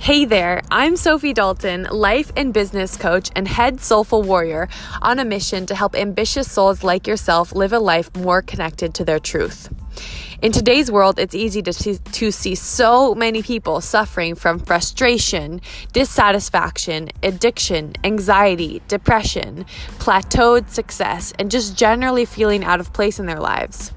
Hey there, I'm Sophie Dalton, life and business coach and head soulful warrior on a mission to help ambitious souls like yourself live a life more connected to their truth. In today's world, it's easy to see, to see so many people suffering from frustration, dissatisfaction, addiction, anxiety, depression, plateaued success, and just generally feeling out of place in their lives.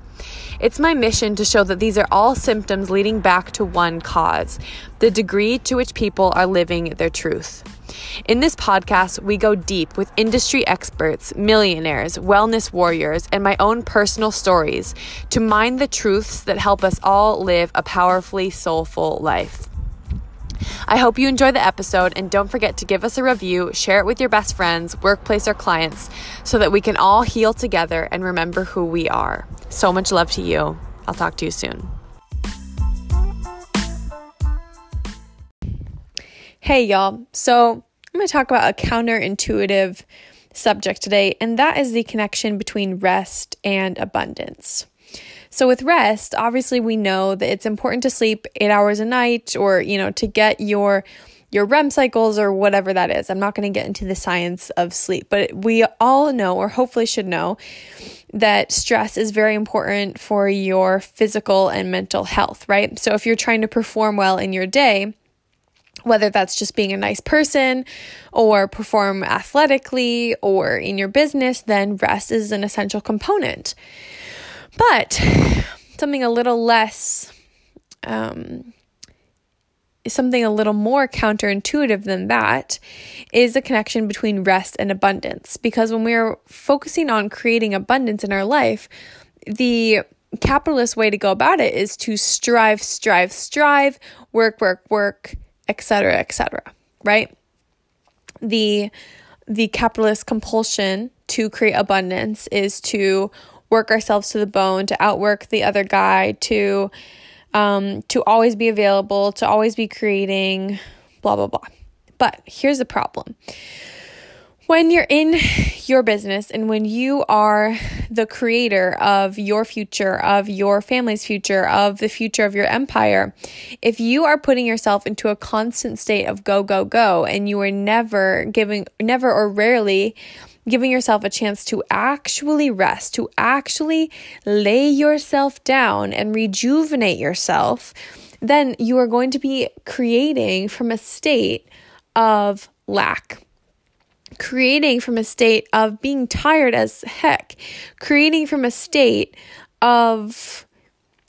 It's my mission to show that these are all symptoms leading back to one cause the degree to which people are living their truth. In this podcast, we go deep with industry experts, millionaires, wellness warriors, and my own personal stories to mine the truths that help us all live a powerfully soulful life. I hope you enjoy the episode and don't forget to give us a review, share it with your best friends, workplace, or clients so that we can all heal together and remember who we are. So much love to you. I'll talk to you soon. Hey, y'all. So, I'm going to talk about a counterintuitive subject today, and that is the connection between rest and abundance. So with rest, obviously we know that it's important to sleep 8 hours a night or, you know, to get your your REM cycles or whatever that is. I'm not going to get into the science of sleep, but we all know or hopefully should know that stress is very important for your physical and mental health, right? So if you're trying to perform well in your day, whether that's just being a nice person or perform athletically or in your business, then rest is an essential component. But something a little less, um, something a little more counterintuitive than that is the connection between rest and abundance. Because when we're focusing on creating abundance in our life, the capitalist way to go about it is to strive, strive, strive, work, work, work, etc., etc., right? The the capitalist compulsion to create abundance is to work ourselves to the bone, to outwork the other guy, to um, to always be available, to always be creating, blah blah blah. But here's the problem. When you're in your business and when you are the creator of your future, of your family's future, of the future of your empire, if you are putting yourself into a constant state of go, go, go, and you are never giving, never or rarely giving yourself a chance to actually rest, to actually lay yourself down and rejuvenate yourself, then you are going to be creating from a state of lack. Creating from a state of being tired as heck, creating from a state of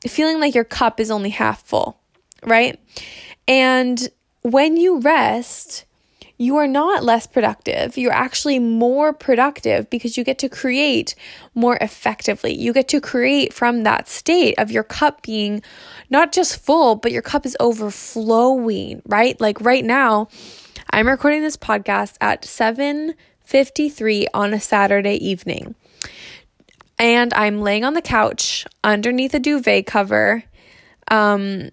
feeling like your cup is only half full, right? And when you rest, you are not less productive. You're actually more productive because you get to create more effectively. You get to create from that state of your cup being not just full, but your cup is overflowing, right? Like right now, I'm recording this podcast at 7:53 on a Saturday evening. And I'm laying on the couch underneath a duvet cover um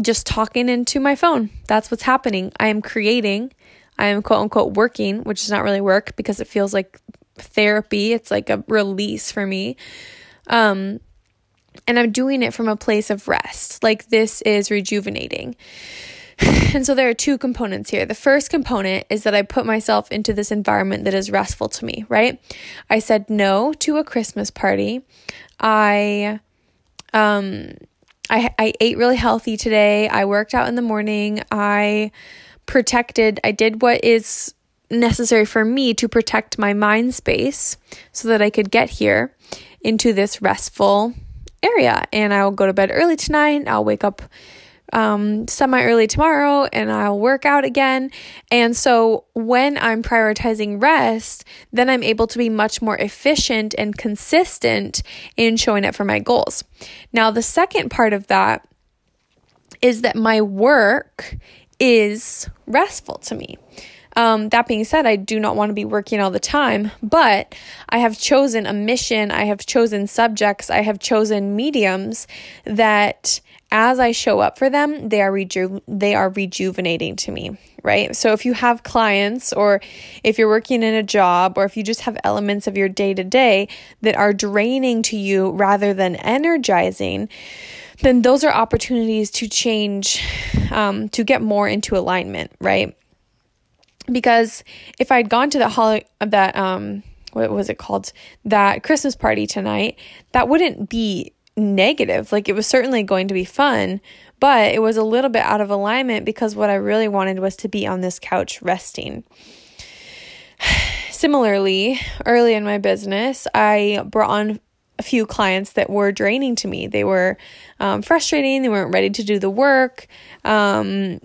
just talking into my phone. That's what's happening. I am creating. I am quote unquote working, which is not really work because it feels like therapy. It's like a release for me. Um, and I'm doing it from a place of rest. Like this is rejuvenating. And so there are two components here. The first component is that I put myself into this environment that is restful to me, right? I said no to a Christmas party. I um I, I ate really healthy today. I worked out in the morning. I protected, I did what is necessary for me to protect my mind space so that I could get here into this restful area. And I'll go to bed early tonight. I'll wake up um, semi early tomorrow and I'll work out again. And so when I'm prioritizing rest, then I'm able to be much more efficient and consistent in showing up for my goals. Now, the second part of that is that my work is restful to me. Um, that being said, I do not want to be working all the time, but I have chosen a mission, I have chosen subjects, I have chosen mediums that as I show up for them, they are reju- they are rejuvenating to me, right? So if you have clients or if you're working in a job or if you just have elements of your day-to-day that are draining to you rather than energizing, then those are opportunities to change, um, to get more into alignment, right? Because if I'd gone to that hol- that um, what was it called that Christmas party tonight, that wouldn't be negative. Like it was certainly going to be fun, but it was a little bit out of alignment because what I really wanted was to be on this couch resting. Similarly, early in my business, I brought on a few clients that were draining to me. They were um, frustrating. They weren't ready to do the work. Um,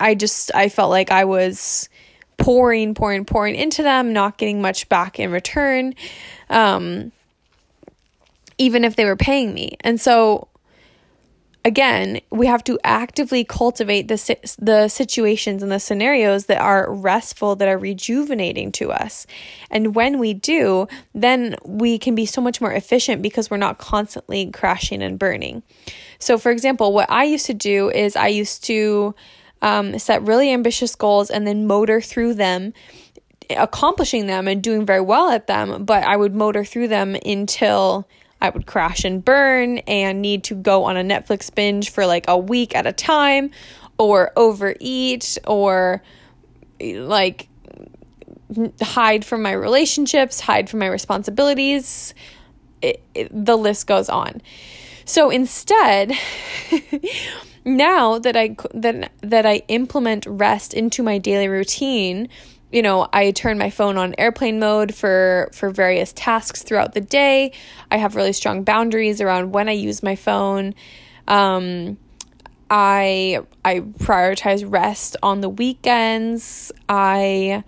I just I felt like I was pouring, pouring, pouring into them, not getting much back in return, um, even if they were paying me. And so again, we have to actively cultivate the, the situations and the scenarios that are restful, that are rejuvenating to us. And when we do, then we can be so much more efficient because we're not constantly crashing and burning. So, for example, what I used to do is I used to um, set really ambitious goals and then motor through them accomplishing them and doing very well at them, but I would motor through them until I would crash and burn and need to go on a Netflix binge for like a week at a time or overeat or like hide from my relationships, hide from my responsibilities. It, it, the list goes on. So instead, now that I that that I implement rest into my daily routine, you know, I turn my phone on airplane mode for for various tasks throughout the day. I have really strong boundaries around when I use my phone. Um, I I prioritize rest on the weekends. I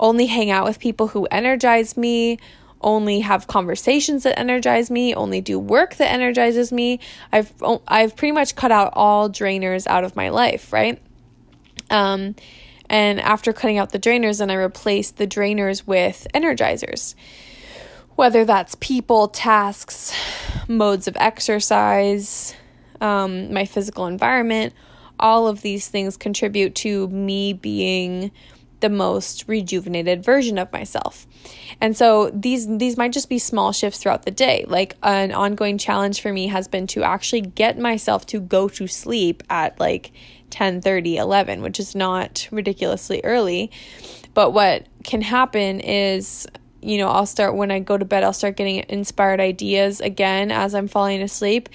only hang out with people who energize me, only have conversations that energize me, only do work that energizes me. I've I've pretty much cut out all drainers out of my life, right? Um and after cutting out the drainers, then I replaced the drainers with energizers. Whether that's people, tasks, modes of exercise, um, my physical environment, all of these things contribute to me being the most rejuvenated version of myself. And so these these might just be small shifts throughout the day. Like an ongoing challenge for me has been to actually get myself to go to sleep at like 10 30 11 which is not ridiculously early but what can happen is you know i'll start when i go to bed i'll start getting inspired ideas again as i'm falling asleep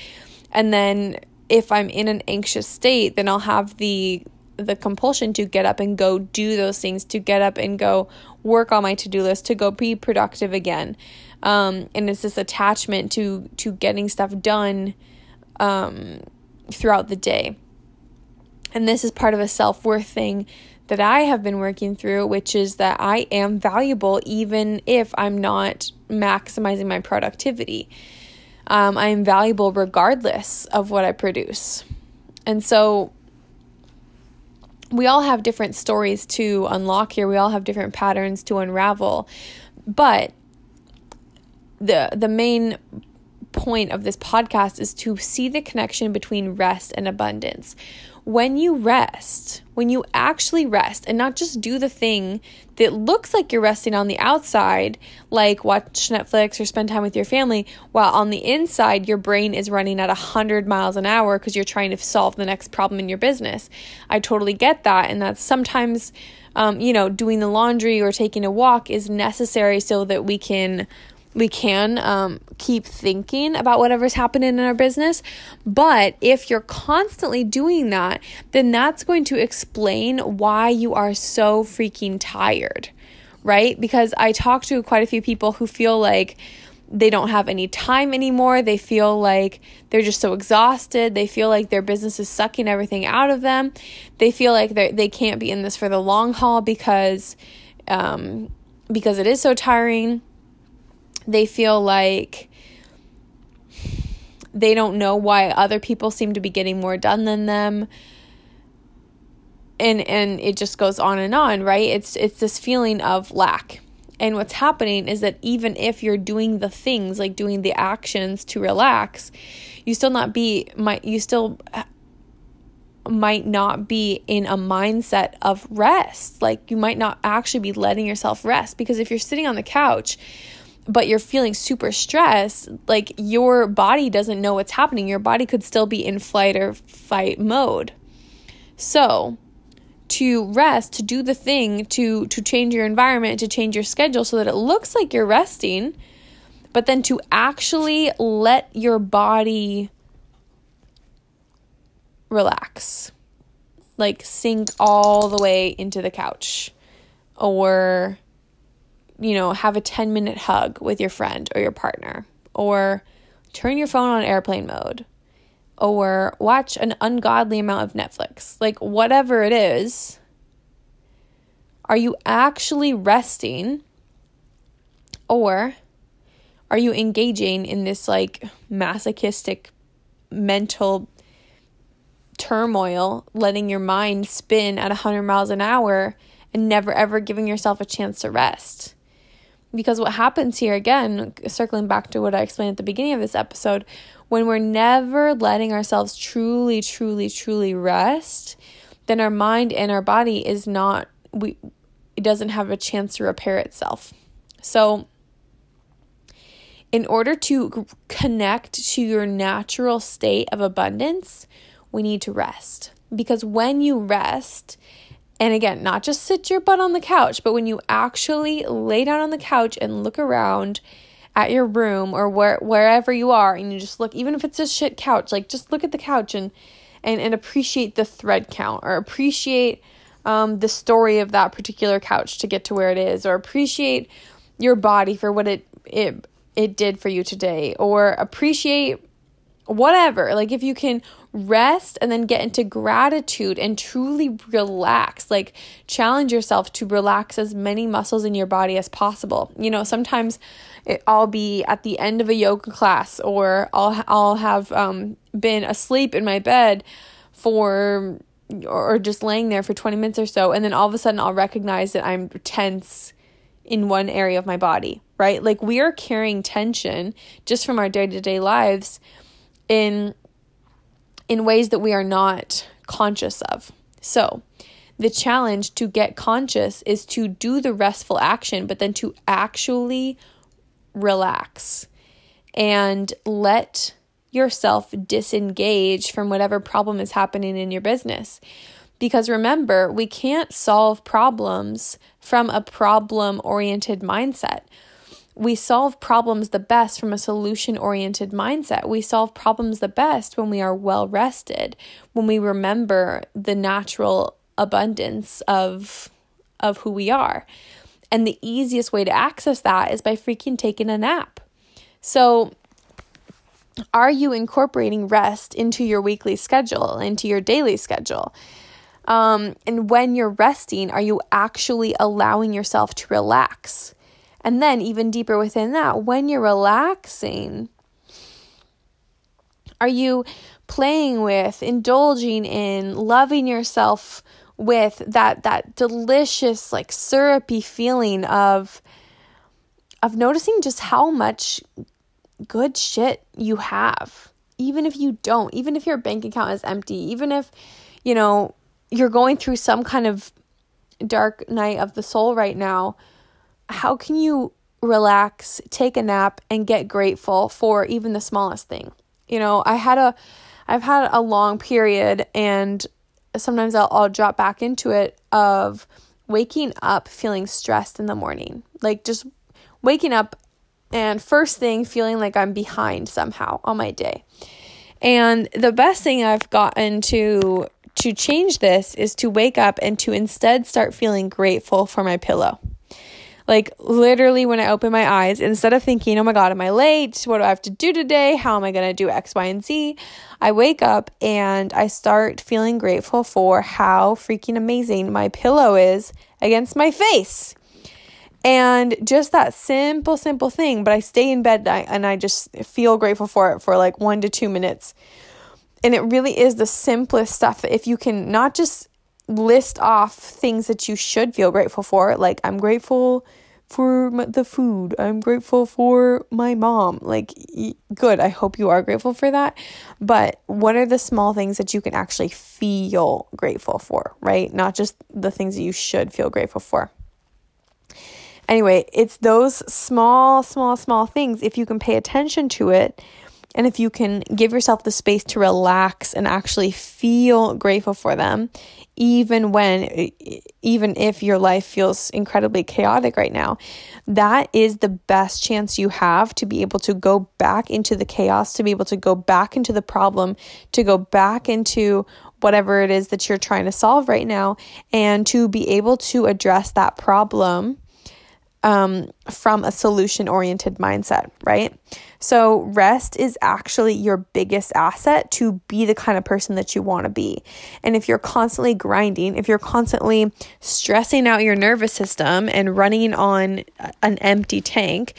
and then if i'm in an anxious state then i'll have the the compulsion to get up and go do those things to get up and go work on my to-do list to go be productive again um, and it's this attachment to to getting stuff done um, throughout the day and this is part of a self worth thing that I have been working through, which is that I am valuable even if I'm not maximizing my productivity. Um, I am valuable regardless of what I produce. And so we all have different stories to unlock here, we all have different patterns to unravel. But the the main point of this podcast is to see the connection between rest and abundance when you rest, when you actually rest and not just do the thing that looks like you're resting on the outside, like watch Netflix or spend time with your family, while on the inside, your brain is running at 100 miles an hour because you're trying to solve the next problem in your business. I totally get that. And that's sometimes, um, you know, doing the laundry or taking a walk is necessary so that we can we can um, keep thinking about whatever's happening in our business. But if you're constantly doing that, then that's going to explain why you are so freaking tired, right? Because I talk to quite a few people who feel like they don't have any time anymore. They feel like they're just so exhausted. They feel like their business is sucking everything out of them. They feel like they they can't be in this for the long haul because um, because it is so tiring they feel like they don't know why other people seem to be getting more done than them. And and it just goes on and on right? It's it's this feeling of lack. And what's happening is that even if you're doing the things like doing the actions to relax you still not be might you still might not be in a mindset of rest. Like you might not actually be letting yourself rest because if you're sitting on the couch but you're feeling super stressed, like your body doesn't know what's happening. Your body could still be in flight or fight mode. So, to rest, to do the thing, to to change your environment, to change your schedule so that it looks like you're resting, but then to actually let your body relax. Like sink all the way into the couch or you know, have a 10 minute hug with your friend or your partner, or turn your phone on airplane mode, or watch an ungodly amount of Netflix. Like, whatever it is, are you actually resting? Or are you engaging in this like masochistic mental turmoil, letting your mind spin at 100 miles an hour and never ever giving yourself a chance to rest? Because what happens here, again, circling back to what I explained at the beginning of this episode, when we're never letting ourselves truly, truly, truly rest, then our mind and our body is not, we, it doesn't have a chance to repair itself. So, in order to connect to your natural state of abundance, we need to rest. Because when you rest, and again, not just sit your butt on the couch, but when you actually lay down on the couch and look around at your room or where wherever you are and you just look even if it's a shit couch, like just look at the couch and and, and appreciate the thread count or appreciate um, the story of that particular couch to get to where it is or appreciate your body for what it it it did for you today or appreciate whatever like if you can rest and then get into gratitude and truly relax. Like challenge yourself to relax as many muscles in your body as possible. You know, sometimes it, I'll be at the end of a yoga class or I'll I'll have um, been asleep in my bed for or just laying there for 20 minutes or so and then all of a sudden I'll recognize that I'm tense in one area of my body, right? Like we are carrying tension just from our day-to-day lives in in ways that we are not conscious of. So, the challenge to get conscious is to do the restful action, but then to actually relax and let yourself disengage from whatever problem is happening in your business. Because remember, we can't solve problems from a problem oriented mindset we solve problems the best from a solution oriented mindset. We solve problems the best when we are well rested, when we remember the natural abundance of of who we are. And the easiest way to access that is by freaking taking a nap. So, are you incorporating rest into your weekly schedule, into your daily schedule? Um, and when you're resting, are you actually allowing yourself to relax? And then, even deeper within that, when you're relaxing, are you playing with, indulging in, loving yourself with that that delicious like syrupy feeling of of noticing just how much good shit you have. Even if you don't, even if your bank account is empty, even if you know you're going through some kind of dark night of the soul right now, how can you relax, take a nap, and get grateful for even the smallest thing? You know, I had a, I've had a long period, and sometimes I'll, I'll drop back into it of waking up feeling stressed in the morning, like just waking up and first thing feeling like I'm behind somehow on my day. And the best thing I've gotten to to change this is to wake up and to instead start feeling grateful for my pillow. Like literally when I open my eyes, instead of thinking, oh my God, am I late? What do I have to do today? How am I going to do X, Y, and Z? I wake up and I start feeling grateful for how freaking amazing my pillow is against my face. And just that simple, simple thing, but I stay in bed and I just feel grateful for it for like one to two minutes. And it really is the simplest stuff. If you can not just list off things that you should feel grateful for, like I'm grateful for the food. I'm grateful for my mom. Like, good. I hope you are grateful for that. But what are the small things that you can actually feel grateful for, right? Not just the things that you should feel grateful for. Anyway, it's those small, small, small things. If you can pay attention to it, and if you can give yourself the space to relax and actually feel grateful for them, even when, even if your life feels incredibly chaotic right now, that is the best chance you have to be able to go back into the chaos, to be able to go back into the problem, to go back into whatever it is that you're trying to solve right now, and to be able to address that problem um, from a solution oriented mindset, right? So, rest is actually your biggest asset to be the kind of person that you want to be. And if you're constantly grinding, if you're constantly stressing out your nervous system and running on an empty tank,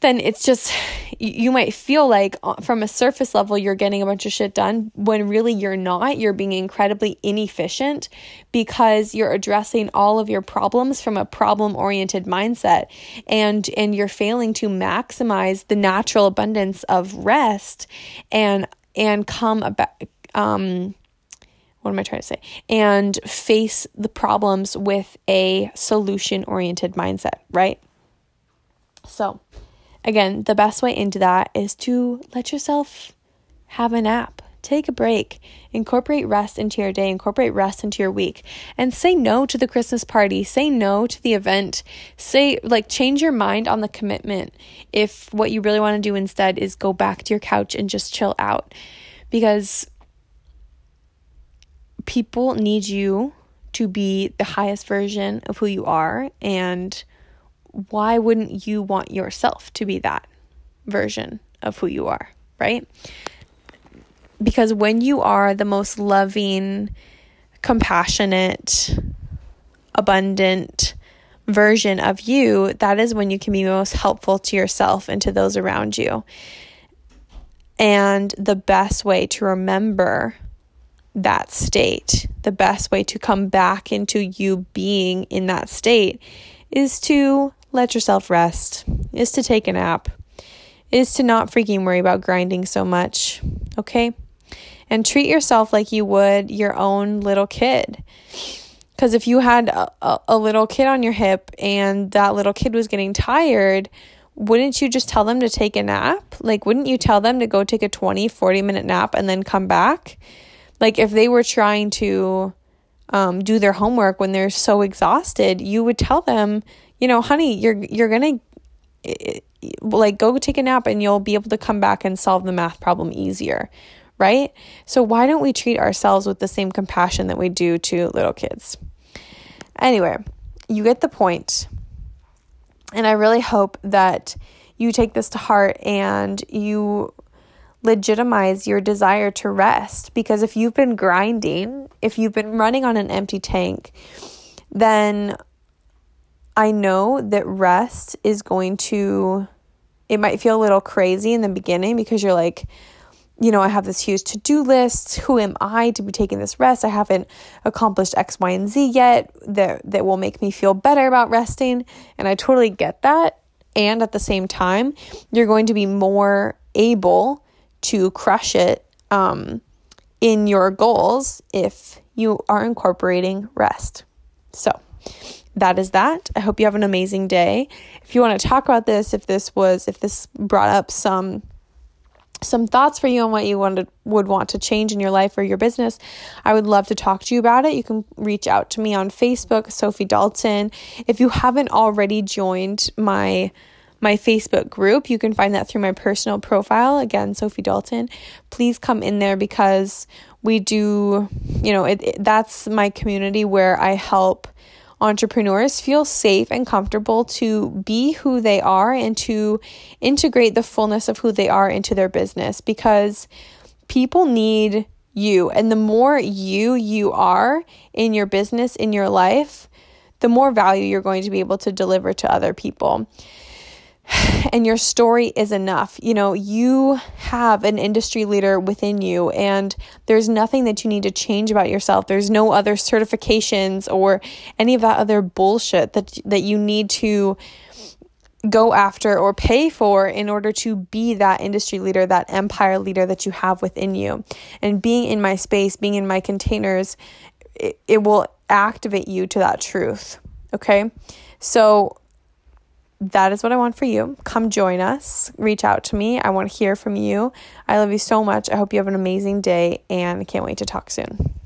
then it's just you might feel like uh, from a surface level you're getting a bunch of shit done when really you're not you're being incredibly inefficient because you're addressing all of your problems from a problem oriented mindset and and you're failing to maximize the natural abundance of rest and and come about um what am I trying to say? And face the problems with a solution oriented mindset, right? So, Again, the best way into that is to let yourself have a nap. Take a break. Incorporate rest into your day, incorporate rest into your week, and say no to the Christmas party. Say no to the event. Say, like, change your mind on the commitment if what you really want to do instead is go back to your couch and just chill out. Because people need you to be the highest version of who you are, and why wouldn't you want yourself to be that version of who you are, right? Because when you are the most loving, compassionate, abundant version of you, that is when you can be most helpful to yourself and to those around you. And the best way to remember that state, the best way to come back into you being in that state is to let yourself rest, is to take a nap, is to not freaking worry about grinding so much, okay? And treat yourself like you would your own little kid. Because if you had a, a, a, little kid on your hip and that little kid was getting tired, wouldn't you just tell them to take a nap? Like, wouldn't you tell them to go take a 20, 40 minute nap and then come back? Like, if they were trying to um, do their homework when they're so exhausted, you would tell them, you know, honey, you're you're going to like go take a nap and you'll be able to come back and solve the math problem easier, right? So why don't we treat ourselves with the same compassion that we do to little kids? Anyway, you get the point. And I really hope that you take this to heart and you legitimize your desire to rest because if you've been grinding, if you've been running on an empty tank, then I know that rest is going to, it might feel a little crazy in the beginning because you're like, you know, I have this huge to do list. Who am I to be taking this rest? I haven't accomplished X, Y, and Z yet that, that will make me feel better about resting. And I totally get that. And at the same time, you're going to be more able to crush it um, in your goals if you are incorporating rest. So, that is that. I hope you have an amazing day. If you want to talk about this, if this was if this brought up some some thoughts for you on what you wanted would want to change in your life or your business, I would love to talk to you about it. You can reach out to me on Facebook, Sophie Dalton. If you haven't already joined my my Facebook group, you can find that through my personal profile, again, Sophie Dalton. Please come in there because we do, you know, it, it that's my community where I help entrepreneurs feel safe and comfortable to be who they are and to integrate the fullness of who they are into their business because people need you. And the more you you are in your business, in your life, the more value you're going to be able to deliver to other people and your story is enough. You know, you have an industry leader within you, and there's nothing that you need to change about yourself. There's no other certifications or any of that other bullshit that that you need to go after or pay for in order to be that industry leader, that empire leader that you have within you. And being in my space, being in my containers, it, it will activate you to that truth. Okay? So that is what I want for you. Come join us. Reach out to me. I want to hear from you. I love you so much. I hope you have an amazing day and can't wait to talk soon.